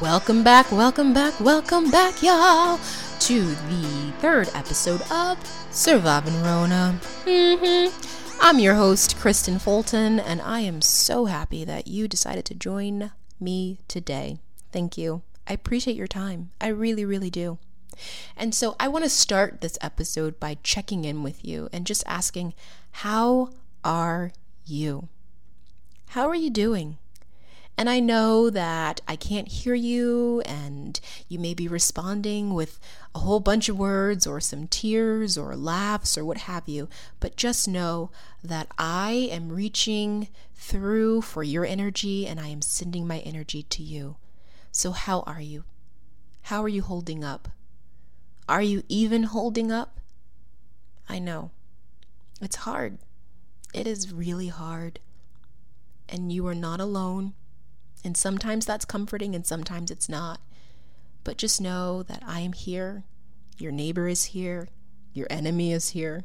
Welcome back, welcome back, welcome back, y'all, to the third episode of Surviving Rona. Mm-hmm. I'm your host, Kristen Fulton, and I am so happy that you decided to join me today. Thank you. I appreciate your time. I really, really do. And so I want to start this episode by checking in with you and just asking, how are you? How are you doing? And I know that I can't hear you, and you may be responding with a whole bunch of words or some tears or laughs or what have you. But just know that I am reaching through for your energy and I am sending my energy to you. So, how are you? How are you holding up? Are you even holding up? I know. It's hard. It is really hard. And you are not alone. And sometimes that's comforting and sometimes it's not. But just know that I am here. Your neighbor is here. Your enemy is here.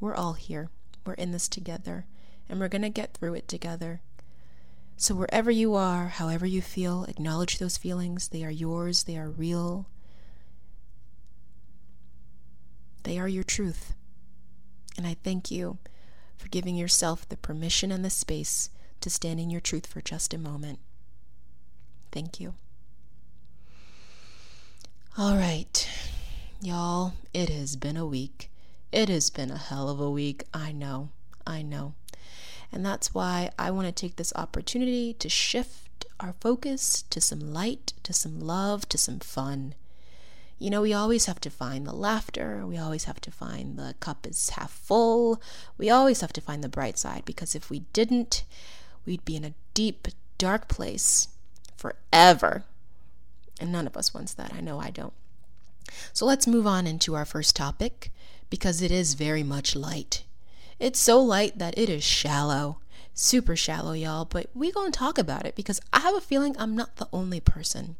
We're all here. We're in this together. And we're going to get through it together. So, wherever you are, however you feel, acknowledge those feelings. They are yours, they are real, they are your truth. And I thank you for giving yourself the permission and the space to stand in your truth for just a moment. Thank you. All right, y'all, it has been a week. It has been a hell of a week. I know. I know. And that's why I want to take this opportunity to shift our focus to some light, to some love, to some fun. You know, we always have to find the laughter. We always have to find the cup is half full. We always have to find the bright side because if we didn't, we'd be in a deep, dark place forever. And none of us wants that. I know I don't. So let's move on into our first topic because it is very much light. It's so light that it is shallow. Super shallow, y'all, but we going to talk about it because I have a feeling I'm not the only person.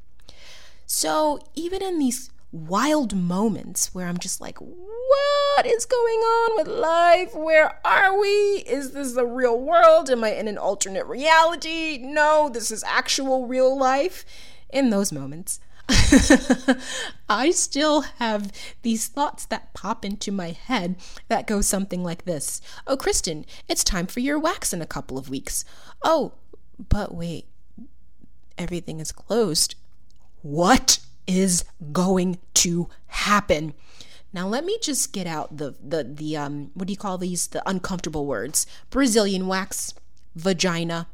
So, even in these wild moments where I'm just like, what is going on with life? Where are we? Is this the real world? Am I in an alternate reality? No, this is actual real life. In those moments, I still have these thoughts that pop into my head that go something like this Oh, Kristen, it's time for your wax in a couple of weeks. Oh, but wait, everything is closed. What is going to happen? Now let me just get out the the the um what do you call these the uncomfortable words? Brazilian wax, vagina,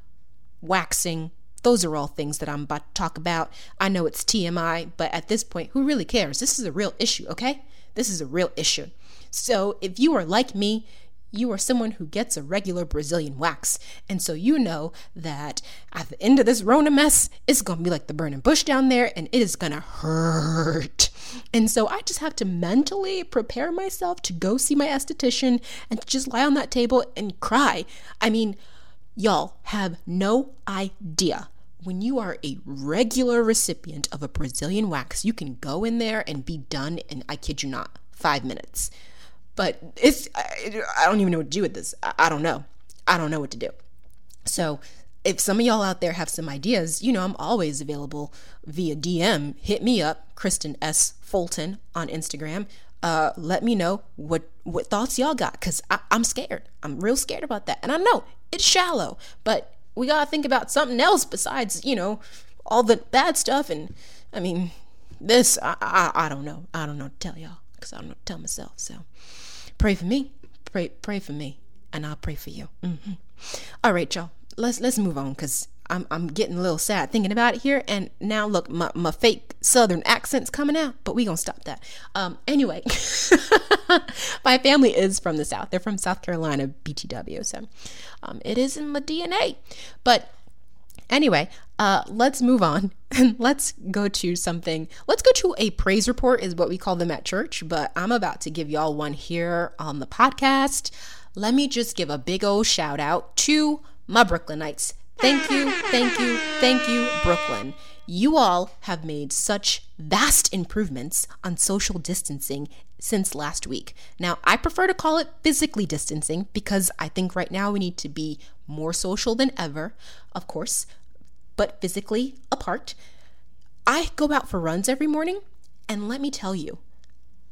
waxing. Those are all things that I'm about to talk about. I know it's TMI, but at this point, who really cares? This is a real issue, okay? This is a real issue. So if you are like me, you are someone who gets a regular Brazilian wax. And so you know that at the end of this Rona mess, it's going to be like the burning bush down there and it is going to hurt. And so I just have to mentally prepare myself to go see my esthetician and just lie on that table and cry. I mean, y'all have no idea. When you are a regular recipient of a Brazilian wax, you can go in there and be done in, I kid you not, five minutes. But it's, I, don't even know what to do with this. I, don't know. I don't know what to do. So if some of y'all out there have some ideas, you know, I'm always available via DM. Hit me up, Kristen S. Fulton on Instagram. Uh, let me know what what thoughts y'all got, cause I'm scared. I'm real scared about that, and I know it's shallow, but we gotta think about something else besides, you know, all the bad stuff. And I mean, this I I, I don't know. I don't know to tell y'all, cause I don't know to tell myself. So. Pray for me. Pray pray for me, and I'll pray for you. Mm-hmm. All right, y'all. Let's let's move on because I'm I'm getting a little sad thinking about it here. And now look, my, my fake Southern accent's coming out, but we gonna stop that. Um, anyway, my family is from the South. They're from South Carolina, BTW. So um, it is in my DNA. But Anyway, uh, let's move on let's go to something. Let's go to a praise report, is what we call them at church, but I'm about to give y'all one here on the podcast. Let me just give a big old shout out to my Brooklynites. Thank you, thank you, thank you, Brooklyn. You all have made such vast improvements on social distancing since last week. Now, I prefer to call it physically distancing because I think right now we need to be more social than ever, of course, but physically apart. I go out for runs every morning, and let me tell you,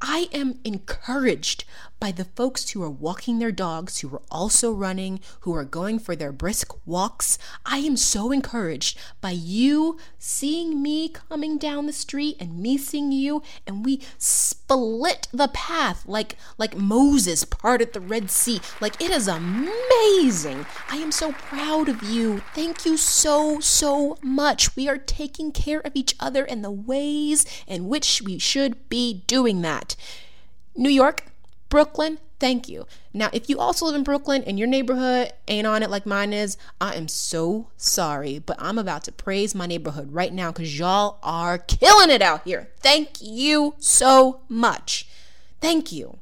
I am encouraged by the folks who are walking their dogs, who are also running, who are going for their brisk walks. I am so encouraged by you seeing me coming down the street and me seeing you, and we split the path like like Moses parted the Red Sea. Like it is amazing. I am so proud of you. Thank you so so much. We are taking care of each other in the ways in which we should be doing that. New York, Brooklyn, thank you. Now, if you also live in Brooklyn and your neighborhood ain't on it like mine is, I am so sorry, but I'm about to praise my neighborhood right now because y'all are killing it out here. Thank you so much. Thank you.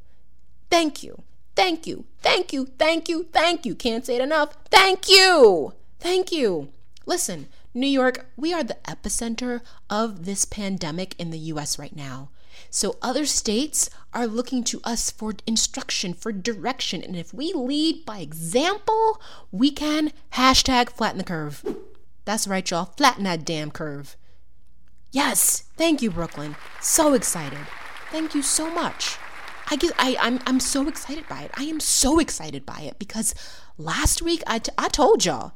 Thank you. Thank you. Thank you. Thank you. Thank you. Can't say it enough. Thank you. Thank you. Listen, New York, we are the epicenter of this pandemic in the US right now. So other states are looking to us for instruction, for direction. And if we lead by example, we can hashtag flatten the curve. That's right, y'all. Flatten that damn curve. Yes. Thank you, Brooklyn. So excited. Thank you so much. I get, I, I'm, I'm so excited by it. I am so excited by it because last week I, t- I told y'all,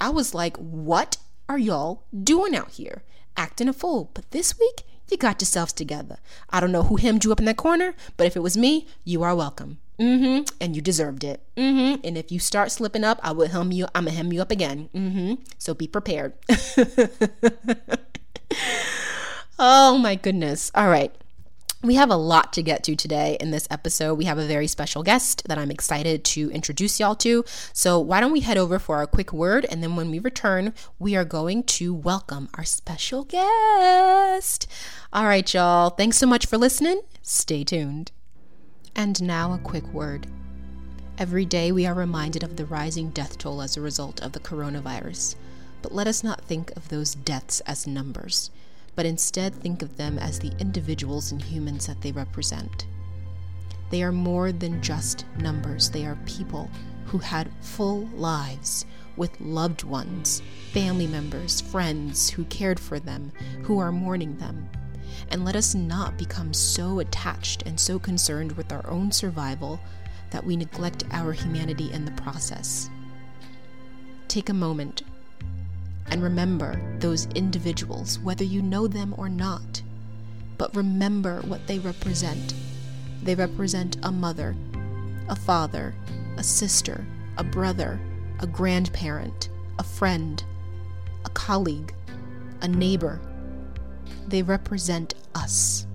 I was like, what are y'all doing out here? Acting a fool. But this week, you got yourselves together. I don't know who hemmed you up in that corner, but if it was me, you are welcome. Mm-hmm. And you deserved it. Mm-hmm. And if you start slipping up, I will hem you. I'm gonna hem you up again. Mm-hmm. So be prepared. oh my goodness. All right. We have a lot to get to today in this episode. We have a very special guest that I'm excited to introduce y'all to. So, why don't we head over for a quick word? And then when we return, we are going to welcome our special guest. All right, y'all. Thanks so much for listening. Stay tuned. And now, a quick word. Every day, we are reminded of the rising death toll as a result of the coronavirus. But let us not think of those deaths as numbers but instead think of them as the individuals and humans that they represent. They are more than just numbers, they are people who had full lives with loved ones, family members, friends who cared for them, who are mourning them. And let us not become so attached and so concerned with our own survival that we neglect our humanity in the process. Take a moment and remember those individuals, whether you know them or not. But remember what they represent. They represent a mother, a father, a sister, a brother, a grandparent, a friend, a colleague, a neighbor. They represent us.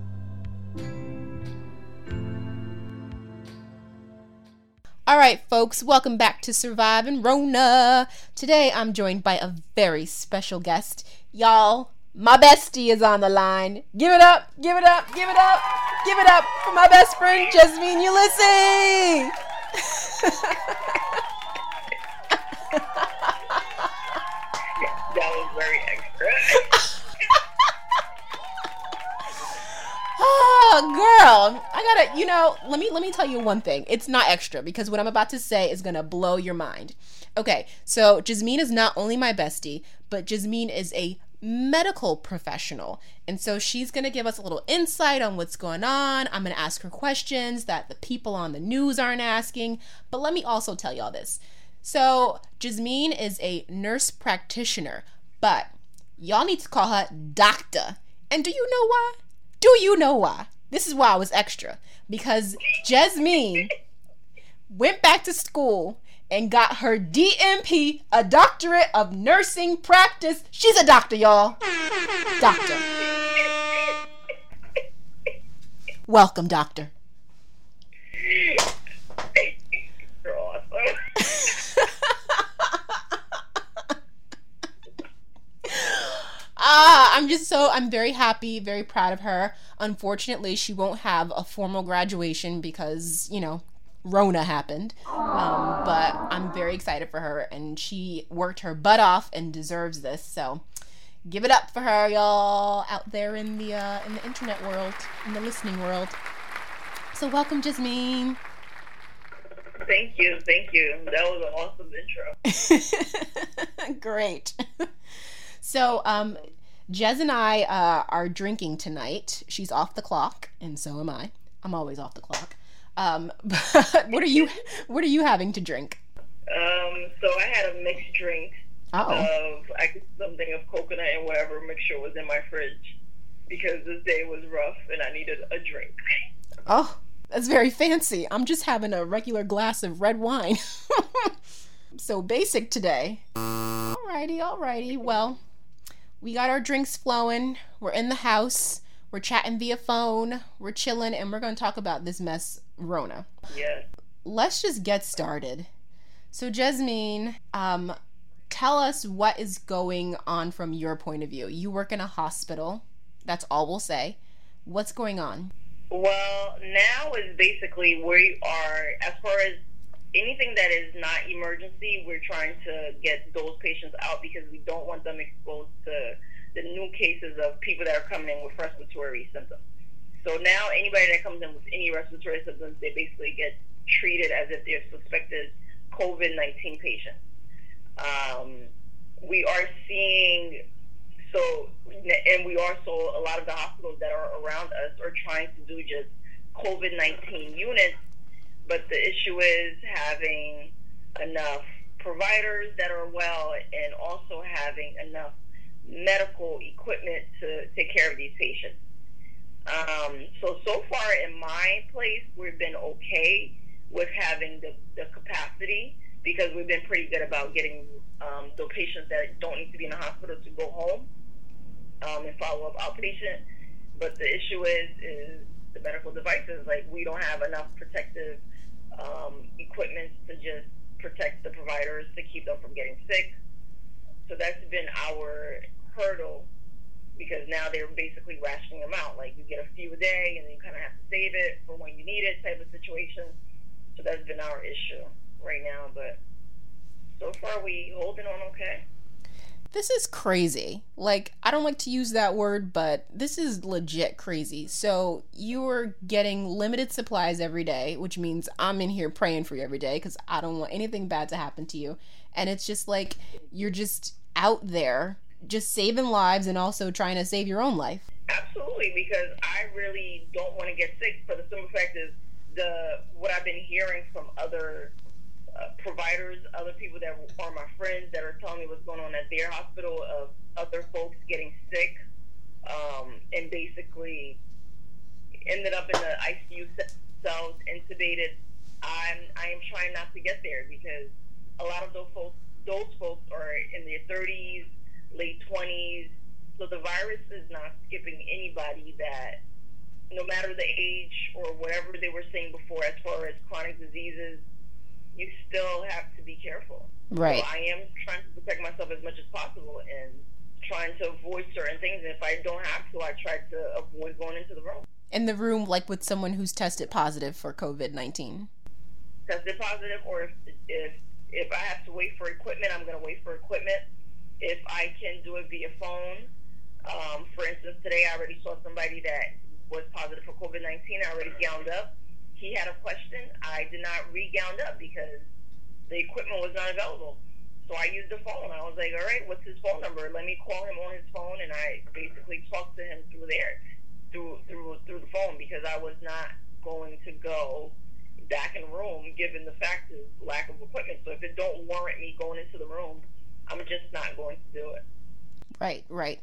All right, folks, welcome back to Surviving Rona. Today I'm joined by a very special guest. Y'all, my bestie is on the line. Give it up, give it up, give it up, give it up for my best friend, Jasmine Ulysses. Girl, I gotta, you know, let me let me tell you one thing. It's not extra because what I'm about to say is gonna blow your mind. Okay, so Jasmine is not only my bestie, but Jasmine is a medical professional. And so she's going to give us a little insight on what's going on. I'm going to ask her questions that the people on the news aren't asking. But let me also tell y'all this. So, Jasmine is a nurse practitioner, but y'all need to call her doctor. And do you know why? Do you know why? This is why I was extra. Because Jasmine went back to school and got her DNP, a doctorate of nursing practice. She's a doctor, y'all. Doctor. Welcome, doctor. You're awesome. Ah, I'm just so I'm very happy, very proud of her. Unfortunately, she won't have a formal graduation because, you know, Rona happened. Um, but I'm very excited for her and she worked her butt off and deserves this. So give it up for her, y'all, out there in the uh, in the internet world, in the listening world. So welcome, Jasmine. Thank you, thank you. That was an awesome intro. Great. So, um, Jez and I uh, are drinking tonight. She's off the clock, and so am I. I'm always off the clock. Um, but what are you what are you having to drink? Um, so I had a mixed drink Oh, of I something of coconut and whatever mixture was in my fridge because this day was rough and I needed a drink. oh, that's very fancy. I'm just having a regular glass of red wine. so basic today. Alrighty, alrighty. Well, we got our drinks flowing. We're in the house. We're chatting via phone. We're chilling, and we're gonna talk about this mess, Rona. Yes. let's just get started. So, Jasmine, um, tell us what is going on from your point of view. You work in a hospital. That's all we'll say. What's going on? Well, now is basically we are as far as anything that is not emergency, we're trying to get those patients out because we don't want them exposed to the new cases of people that are coming in with respiratory symptoms. So now anybody that comes in with any respiratory symptoms, they basically get treated as if they're suspected COVID 19 patients. Um, we are seeing, so, and we also, a lot of the hospitals that are around us are trying to do just COVID 19 units, but the issue is having enough providers that are well and also having enough medical equipment to take care of these patients. Um, so so far in my place, we've been okay with having the, the capacity because we've been pretty good about getting um, the patients that don't need to be in the hospital to go home um, and follow up outpatient. But the issue is is the medical devices. Like we don't have enough protective um, equipment to just protect the providers to keep them from getting sick. So that's been our hurdle because now they're basically rationing them out. Like you get a few a day, and you kind of have to save it for when you need it, type of situation. So that's been our issue right now. But so far, we holding on okay. This is crazy. Like, I don't like to use that word, but this is legit crazy. So, you are getting limited supplies every day, which means I'm in here praying for you every day because I don't want anything bad to happen to you. And it's just like you're just out there, just saving lives and also trying to save your own life. Absolutely, because I really don't want to get sick. For the simple fact is, the what I've been hearing from other providers, other people that are my friends that are telling me what's going on at their hospital of other folks getting sick um, and basically ended up in the ICU cells, intubated. I'm I am trying not to get there because a lot of those folks those folks are in their 30s, late 20s. So the virus is not skipping anybody that no matter the age or whatever they were saying before as far as chronic diseases, you still have to be careful. Right. So I am trying to protect myself as much as possible and trying to avoid certain things. And if I don't have to, I try to avoid going into the room. In the room, like with someone who's tested positive for COVID 19. Tested positive, or if if if I have to wait for equipment, I'm going to wait for equipment. If I can do it via phone, um, for instance, today I already saw somebody that was positive for COVID 19. I already gowned up. He had a question. I did not re gowned up because the equipment was not available. So I used the phone. I was like, all right, what's his phone number? Let me call him on his phone. And I basically talked to him through there, through, through, through the phone because I was not going to go back in the room given the fact of lack of equipment. So if it don't warrant me going into the room, I'm just not going to do it. Right, right.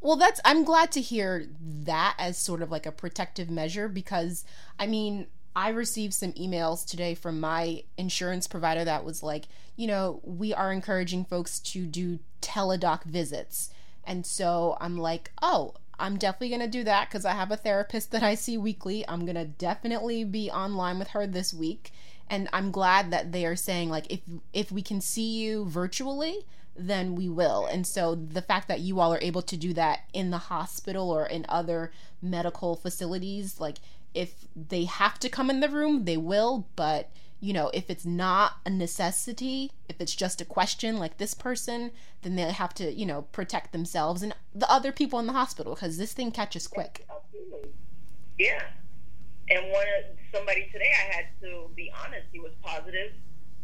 Well, that's I'm glad to hear that as sort of like a protective measure because I mean, I received some emails today from my insurance provider that was like, you know, we are encouraging folks to do teledoc visits. And so I'm like, oh, I'm definitely going to do that because I have a therapist that I see weekly. I'm going to definitely be online with her this week. And I'm glad that they are saying like if if we can see you virtually, then we will. And so the fact that you all are able to do that in the hospital or in other medical facilities, like if they have to come in the room, they will, but you know, if it's not a necessity, if it's just a question like this person, then they have to, you know, protect themselves and the other people in the hospital because this thing catches quick. Absolutely. Yeah. And one somebody today, I had to be honest, he was positive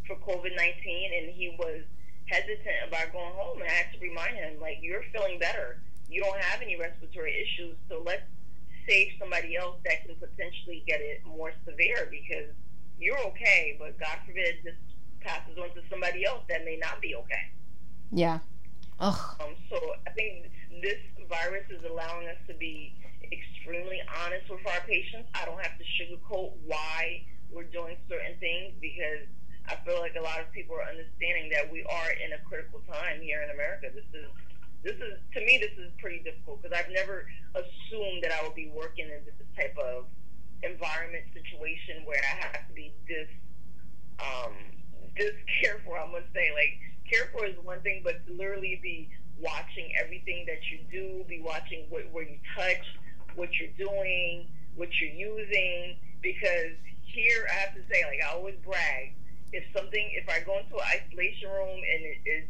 for COVID 19 and he was hesitant about going home. And I had to remind him, like, you're feeling better. you don't have any respiratory issues, so let's save somebody else that can potentially get it more severe because you're okay, but God forbid this passes on to somebody else that may not be okay. Yeah. Ugh. Um, so I think this virus is allowing us to be extremely honest with our patients. I don't have to sugarcoat why we're doing certain things because I feel like a lot of people are understanding that we are in a critical time here in America. This is this is to me this is pretty difficult because I've never assumed that I would be working in this type of environment situation where I have to be this um, this careful. I must say, like careful is one thing, but literally be watching everything that you do, be watching what, where you touch, what you're doing, what you're using, because here I have to say, like I always brag, if something, if I go into an isolation room and it is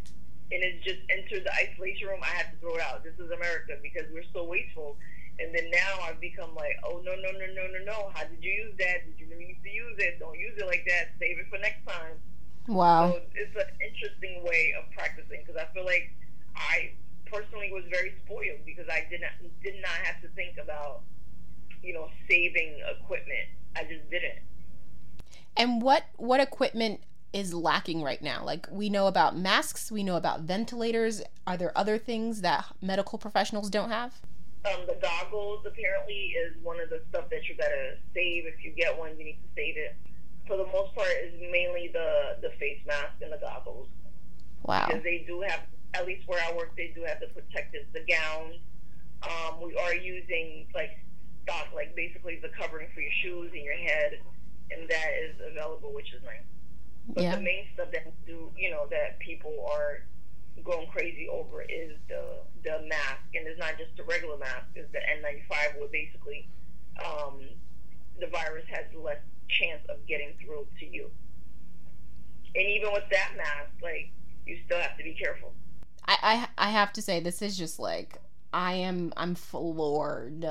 and it's just entered the isolation room, I have to throw it out. This is America because we're so wasteful. And then now I've become like, oh no no no no no no! How did you use that? Did you really need to use it? Don't use it like that. Save it for next time. Wow. So it's an interesting way of practicing because I feel like I personally was very spoiled because I did not did not have to think about you know saving equipment. I just didn't. And what what equipment is lacking right now? Like we know about masks, we know about ventilators. Are there other things that medical professionals don't have? Um, the goggles apparently is one of the stuff that you gotta save. If you get one, you need to save it. For the most part, is mainly the the face mask and the goggles. Wow. Because they do have, at least where I work, they do have the protective, the gowns. Um, we are using like stock, like basically the covering for your shoes and your head and that is available, which is nice. But yeah. the main stuff that do you know that people are going crazy over is the the mask, and it's not just the regular mask. It's the N95, where basically um, the virus has less chance of getting through to you. And even with that mask, like you still have to be careful. I, I I have to say this is just like I am I'm floored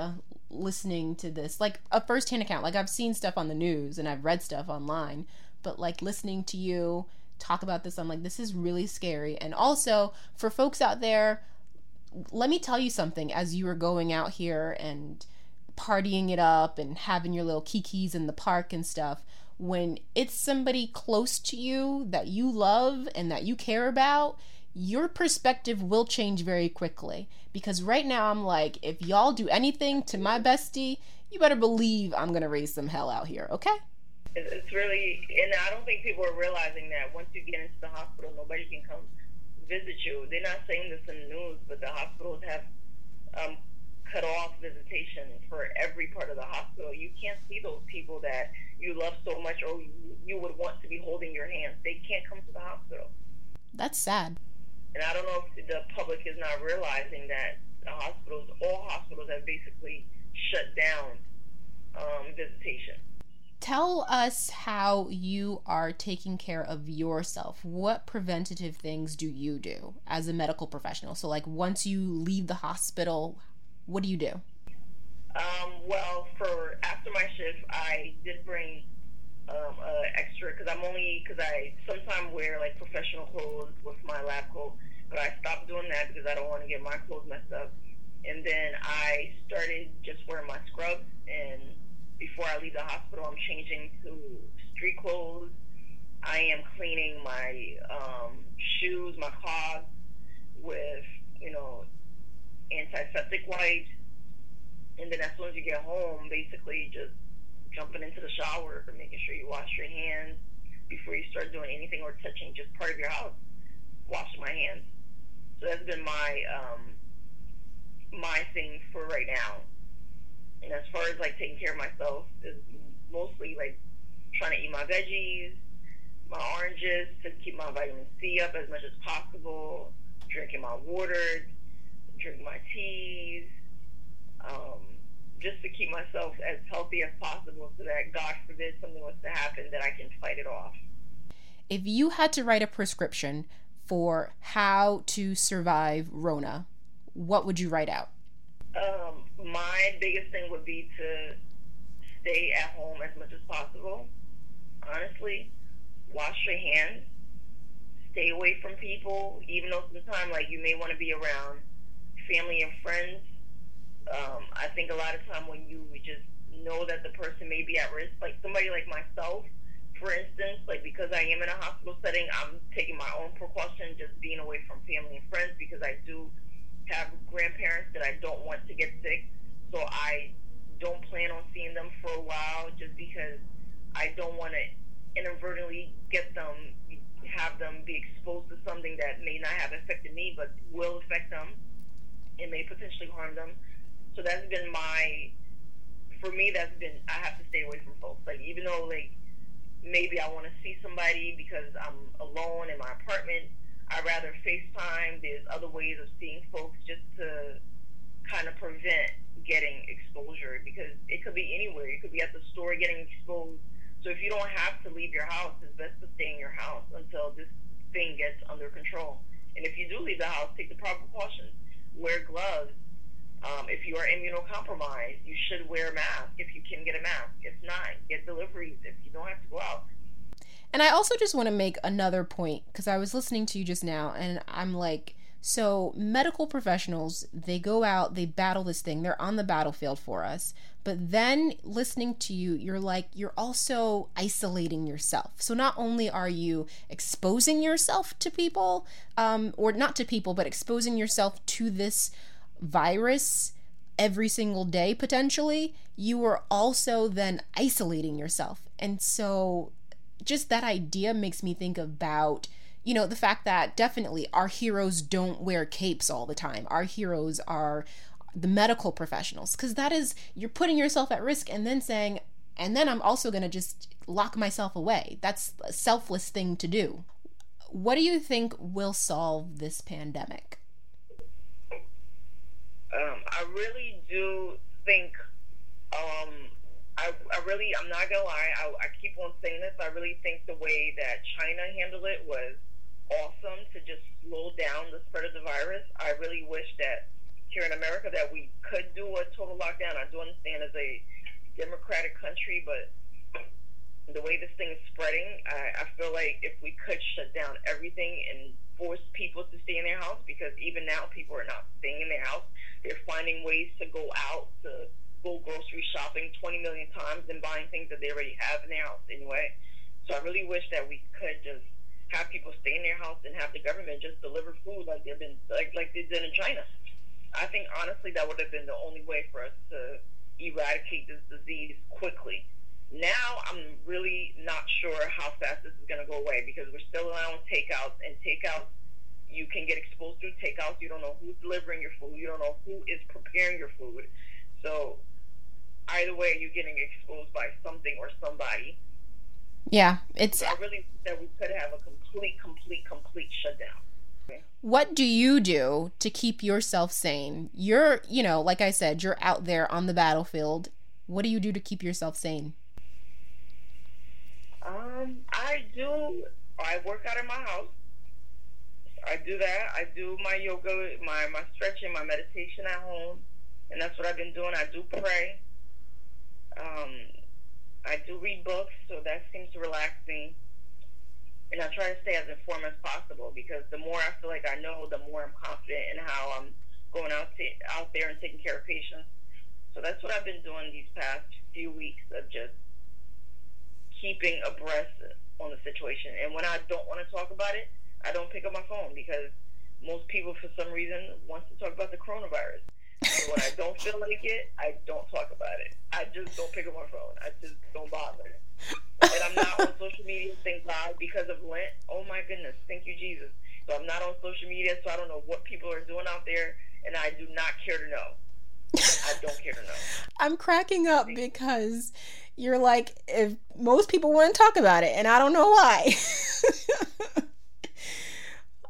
listening to this like a first-hand account like i've seen stuff on the news and i've read stuff online but like listening to you talk about this i'm like this is really scary and also for folks out there let me tell you something as you are going out here and partying it up and having your little kikis in the park and stuff when it's somebody close to you that you love and that you care about your perspective will change very quickly. Because right now, I'm like, if y'all do anything to my bestie, you better believe I'm to raise some hell out here, okay? It's really, and I don't think people are realizing that once you get into the hospital, nobody can come visit you. They're not saying this in the news, but the hospitals have um, cut off visitation for every part of the hospital. You can't see those people that you love so much or you, would want to be holding your hands. They can't come to the hospital. That's sad. And I don't know if the public is not realizing that the hospitals, all hospitals, have basically shut down um, visitation. Tell us how you are taking care of yourself. What preventative things do you do as a medical professional? So, like, once you leave the hospital, what do you do? Um, well, for after my shift, I did bring um, uh, extra because I'm only because I sometimes wear like professional clothes with my lab coat, but I stopped doing that because I don't want to get my clothes messed up. And then I started just wearing my scrubs, and before I leave the hospital, I'm changing to street clothes. I am cleaning my um, shoes, my clogs with you know antiseptic wipes, and then as soon as you get home, basically just jumping into the shower, making sure you wash your hands before you start doing anything or touching just part of your house. Wash my hands. So that's been my um, my thing for right now. And as far as like taking care of myself, is mostly like trying to eat my veggies, my oranges to keep my vitamin C up as much as possible, drinking my water, drinking my teas. Um, just to keep myself as healthy as possible so that God forbid something was to happen that I can fight it off. If you had to write a prescription for how to survive Rona, what would you write out? Um, my biggest thing would be to stay at home as much as possible. Honestly, wash your hands, stay away from people, even though sometimes like you may want to be around family and friends. Um, I think a lot of time when you just know that the person may be at risk, like somebody like myself, for instance, like because I am in a hospital setting, I'm taking my own precaution, just being away from family and friends because I do have grandparents that I don't want to get sick. So I don't plan on seeing them for a while just because I don't want to inadvertently get them, have them be exposed to something that may not have affected me but will affect them. It may potentially harm them. So that's been my, for me, that's been, I have to stay away from folks. Like, even though, like, maybe I want to see somebody because I'm alone in my apartment. I'd rather FaceTime. There's other ways of seeing folks just to kind of prevent getting exposure because it could be anywhere. You could be at the store getting exposed. So if you don't have to leave your house, it's best to stay in your house until this thing gets under control. And if you do leave the house, take the proper precautions. Wear gloves. Um, if you are immunocompromised, you should wear a mask if you can get a mask. If not, get deliveries if you don't have to go out. And I also just want to make another point because I was listening to you just now and I'm like, so medical professionals, they go out, they battle this thing, they're on the battlefield for us. But then listening to you, you're like, you're also isolating yourself. So not only are you exposing yourself to people, um, or not to people, but exposing yourself to this virus every single day potentially, you are also then isolating yourself. And so just that idea makes me think about you know the fact that definitely our heroes don't wear capes all the time. Our heroes are the medical professionals because that is you're putting yourself at risk and then saying and then i'm also going to just lock myself away. That's a selfless thing to do. What do you think will solve this pandemic? Um, I really do think, um, I, I really, I'm not gonna lie, I, I keep on saying this. I really think the way that China handled it was awesome to just slow down the spread of the virus. I really wish that here in America that we could do a total lockdown. I do understand as a democratic country, but the way this thing is spreading, I, I feel like if we could shut down everything and force people to stay in their house, because even now people are not staying in their house. They're finding ways to go out to go grocery shopping 20 million times and buying things that they already have in their house anyway. So I really wish that we could just have people stay in their house and have the government just deliver food like they've been like like they did in China. I think honestly that would have been the only way for us to eradicate this disease quickly. Now I'm really not sure how fast this is going to go away because we're still allowing takeouts and takeouts you can get exposed through takeouts. You don't know who's delivering your food. You don't know who is preparing your food. So either way, you're getting exposed by something or somebody. Yeah, it's. So I really that we could have a complete, complete, complete shutdown. What do you do to keep yourself sane? You're, you know, like I said, you're out there on the battlefield. What do you do to keep yourself sane? Um, I do. I work out in my house. I do that. I do my yoga, my my stretching, my meditation at home, and that's what I've been doing. I do pray. Um, I do read books, so that seems to relax me. And I try to stay as informed as possible because the more I feel like I know, the more I'm confident in how I'm going out to, out there and taking care of patients. So that's what I've been doing these past few weeks of just keeping abreast on the situation. And when I don't want to talk about it, I don't pick up my phone because most people, for some reason, wants to talk about the coronavirus. When I don't feel like it, I don't talk about it. I just don't pick up my phone. I just don't bother. And I'm not on social media, thank God, because of Lent. Oh my goodness, thank you, Jesus. So I'm not on social media, so I don't know what people are doing out there, and I do not care to know. I don't care to know. I'm cracking up because you're like, if most people to talk about it, and I don't know why.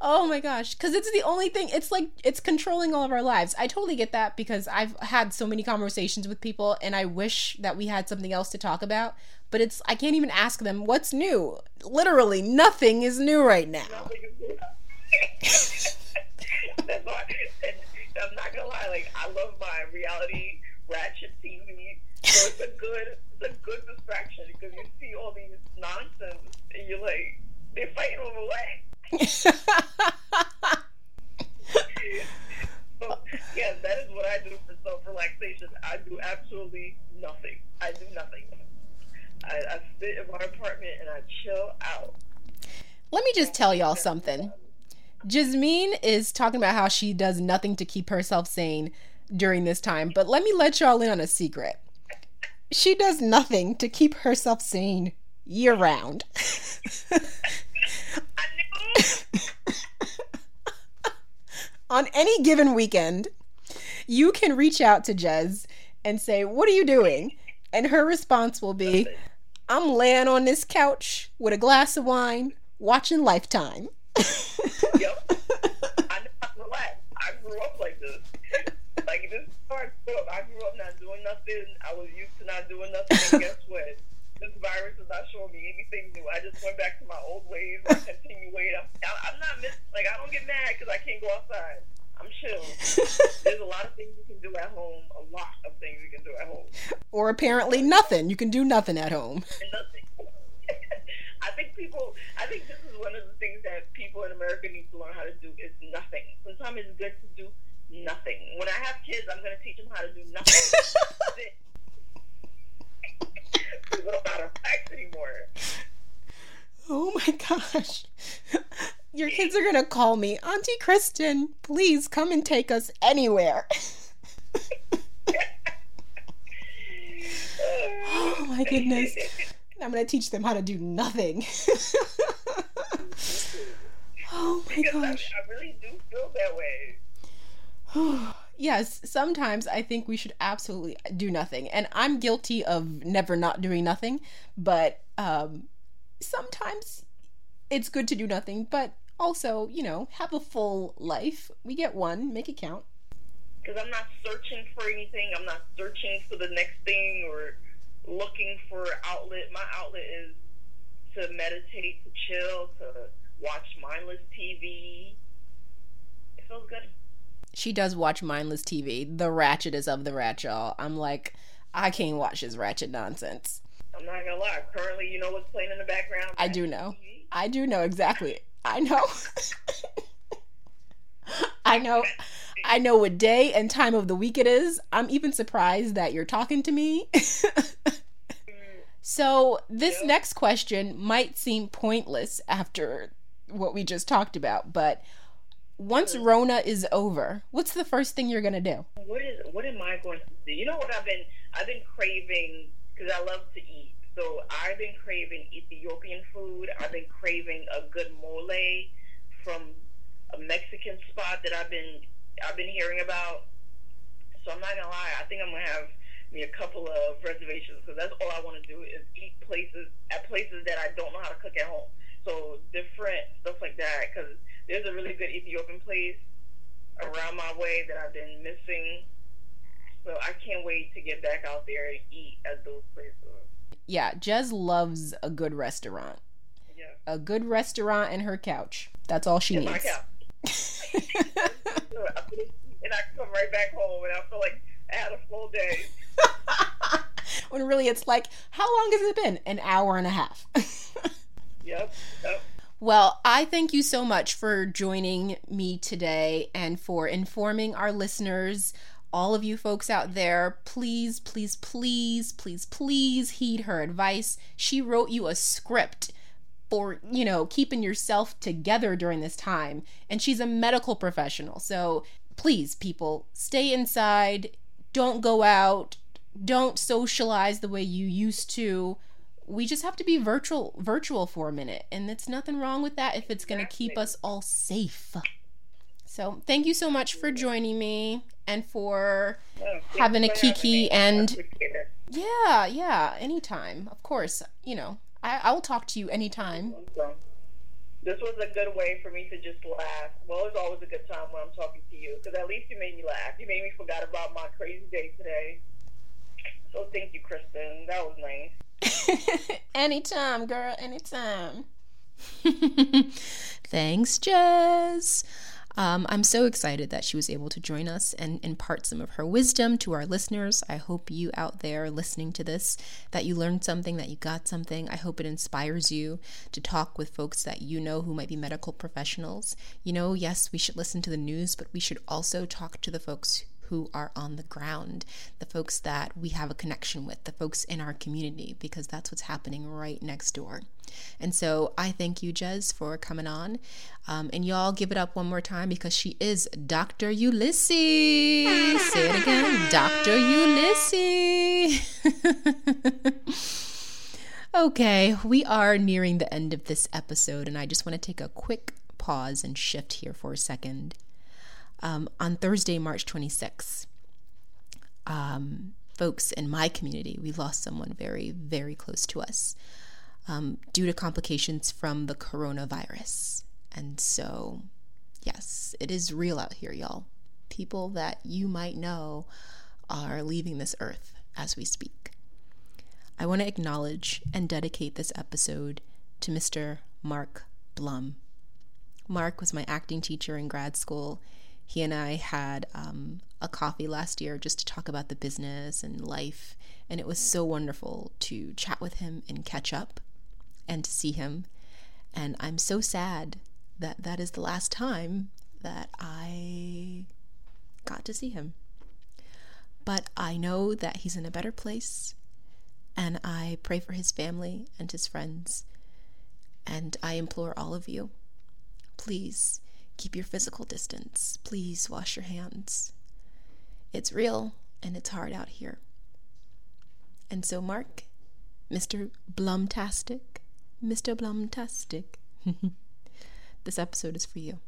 Oh my gosh, because it's the only thing. It's like it's controlling all of our lives. I totally get that because I've had so many conversations with people, and I wish that we had something else to talk about. But it's I can't even ask them what's new. Literally, nothing is new right now. That's why. I'm not gonna lie. Like I love my reality ratchet TV. So it's a good, it's a good distraction because you see all these nonsense, and you're like, they're fighting over what? so, yeah, that is what I do for self relaxation. I do absolutely nothing. I do nothing. I, I sit in my apartment and I chill out. Let me just tell y'all something. Jasmine is talking about how she does nothing to keep herself sane during this time, but let me let y'all in on a secret. She does nothing to keep herself sane year round. on any given weekend, you can reach out to Jez and say, What are you doing? And her response will be, I'm laying on this couch with a glass of wine watching Lifetime. yep. I know how to relax. I grew up like this. Like this is how I grew up. I grew up not doing nothing. I was used to not doing nothing. And guess what? This virus is not showing me anything new. I just went back to my old ways. I continue waiting. I'm, I'm not miss like I don't get mad because I can't go outside. I'm chill. There's a lot of things you can do at home. A lot of things you can do at home. Or apparently nothing. You can do nothing at home. Nothing. I think people. I think this is one of the things that people in America need to learn how to do is nothing. Sometimes it's good to do nothing. When I have kids, I'm going to teach them how to do nothing. we don't know how anymore. Oh my gosh. Your kids are going to call me, Auntie Kristen, please come and take us anywhere. oh my goodness. I'm going to teach them how to do nothing. oh my Because I, gosh. I really do feel that way. yes, sometimes I think we should absolutely do nothing. And I'm guilty of never not doing nothing, but um, sometimes it's good to do nothing, but also, you know, have a full life. We get one, make it count. Because I'm not searching for anything. I'm not searching for the next thing or looking for outlet. My outlet is to meditate, to chill, to watch mindless TV. It feels good. She does watch mindless TV. The ratchet is of the ratchet. y'all. I'm like, I can't watch this ratchet nonsense. I'm not gonna lie. Currently, you know what's playing in the background? I do know. TV. I do know exactly. I know. I know. I know what day and time of the week it is. I'm even surprised that you're talking to me. so, this Yeah. next question might seem pointless after what we just talked about, but once mm. Rona is over, what's the first thing you're going to do? What is? What am I going to do? You know what I've been? I've been craving because I love to eat. So I've been craving Ethiopian food. I've been craving a good mole from a Mexican spot that I've been I've been hearing about. So I'm not gonna lie. I think I'm gonna have me a couple of reservations because that's all I want to do is eat places at places that I don't know how to cook at home. So different stuff like that because there's a really good Ethiopian place around my way that I've been missing. So I can't wait to get back out there and eat at those places. Yeah, Jez loves a good restaurant. Yeah. A good restaurant and her couch. That's all she my needs. couch. and I come right back home and I feel like I had a full day. when really it's like, how long has it been? An hour and a half. Yep. Yep. well, I thank you so much for joining me today and for informing our listeners. All of you folks out there, please, please, please, please, please heed her advice. She wrote you a script for, you know, keeping yourself together during this time. And she's a medical professional. So please, people, stay inside. Don't go out. Don't socialize the way you used to. We just have to be virtual virtual for a minute. And it's nothing wrong with that if it's going to keep us all safe. So, thank you so much for joining me and for oh, thank Having a for kiki. And- yeah, yeah, anytime. Of course, you know, I, I will talk to you anytime. This was a good way for me to just laugh. Well, it's always a good time when I'm talking to you because at least you made me laugh. You made me forget about my crazy day today. So thank you, Kristen. That was nice. anytime, girl, anytime. Thanks, Jess. Um, I'm so excited that she was able to join us and impart some of her wisdom to our listeners. I hope you out there listening to this that you learned something, that you got something. I hope it inspires you to talk with folks that you know who might be medical professionals. You know, yes, we should listen to the news, but we should also talk to the folks who are on the ground, the folks that we have a connection with, the folks in our community, because that's what's happening right next door. And so I thank you, Jez, for coming on. Um, and y'all give it up one more time because she is Dr. Ulysses. Say it again Dr. Ulysses. okay, we are nearing the end of this episode, and I just want to take a quick pause and shift here for a second um, on Thursday, March 26th, um, folks in my community, we lost someone very, very close to us um, due to complications from the coronavirus. And so, yes, it is real out here, y'all. People that you might know are leaving this earth as we speak. I want to acknowledge and dedicate this episode to Mr. Mark Blum. Mark was my acting teacher in grad school he and I had um, a coffee last year just to talk about the business and life. And it was so wonderful to chat with him and catch up and to see him. And I'm so sad that that is the last time that I got to see him. But I know that he's in a better place. And I pray for his family and his friends. And I implore all of you please Keep your physical distance. Please wash your hands. It's real and it's hard out here. And so, Mark, Mr. Blumtastic, Mr. Blumtastic, this episode is for you.